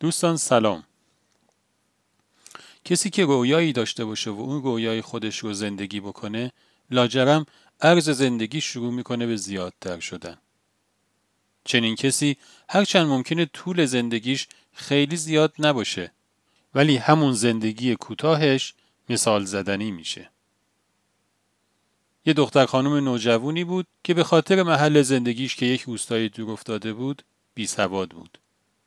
دوستان سلام. کسی که رویایی داشته باشه و اون رویای خودش رو زندگی بکنه لاجرم عرض زندگی شروع می‌کنه به زیادتر شدن. چنین کسی هرچند ممکنه طول زندگیش خیلی زیاد نباشه ولی همون زندگی کوتاهش مثال زدنی میشه. یه دختر خانم نوجوانی بود که به خاطر محل زندگیش که یک روستای دور افتاده بود بی سواد بود.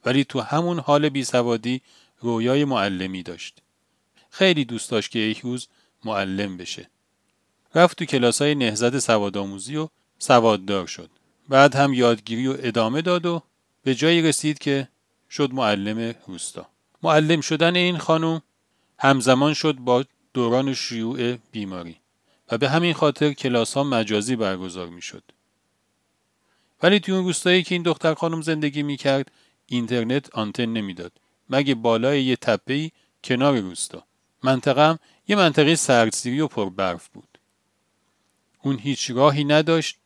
ولی تو همون حال بیسوادی رویای معلمی داشت. خیلی دوست داشت که یک روز معلم بشه. رفت تو کلاس های نهزت سواد آموزی و سواددار شد. بعد هم یادگیری و ادامه داد و به جایی رسید که شد معلم روستا. معلم شدن این خانم همزمان شد با دوران شیوع بیماری و به همین خاطر کلاس ها مجازی برگزار می شد. ولی توی اون روستایی که این دختر خانم زندگی می کرد اینترنت آنتن نمی‌داد. مگه بالای یه تپه کنار روستا. منطقه یه منطقه سردسیری و پر برف بود. اون هیچ راهی نداشت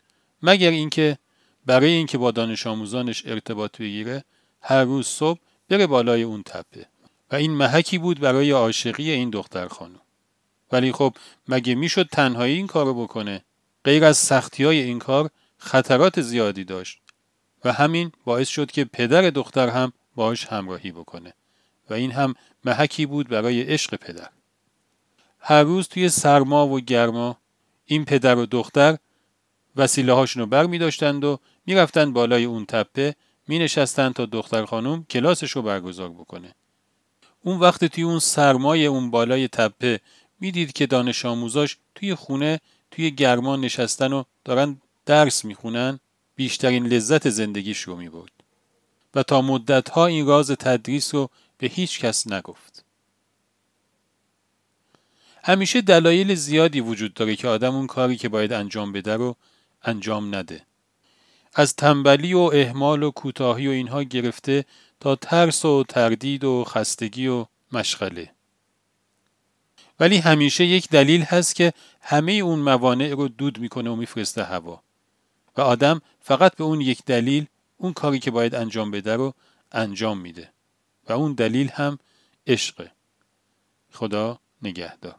مگر اینکه برای اینکه با دانش آموزانش ارتباط بگیره هر روز صبح بره بالای اون تپه. و این محکی بود برای عاشقی این دختر خانم. ولی خب مگه می‌شد تنهایی این کارو بکنه؟ غیر از سختی های این کار خطرات زیادی داشت. و همین باعث شد که پدر دختر هم باش همراهی بکنه و این هم محکی بود برای عشق پدر. هر روز توی سرما و گرما این پدر و دختر وسیله هاشون رو بر می و می رفتند بالای اون تپه می تا دختر خانم کلاسش رو برگزار بکنه. اون وقت توی اون سرمای اون بالای تپه می‌دید که دانش آموزاش توی خونه توی گرما نشستن و دارن درس می‌خونن بیشترین لذت زندگیش رو می برد و تا مدتها این راز تدریس رو به هیچ کس نگفت. همیشه دلایل زیادی وجود داره که آدم اون کاری که باید انجام بده رو انجام نده. از تنبلی و احمال و کوتاهی و اینها گرفته تا ترس و تردید و خستگی و مشغله. ولی همیشه یک دلیل هست که همه اون موانع رو دود می‌کنه و میفرسته هوا. و آدم فقط به اون یک دلیل اون کاری که باید انجام بده رو انجام میده. و اون دلیل هم عشقه خدا نگهدار.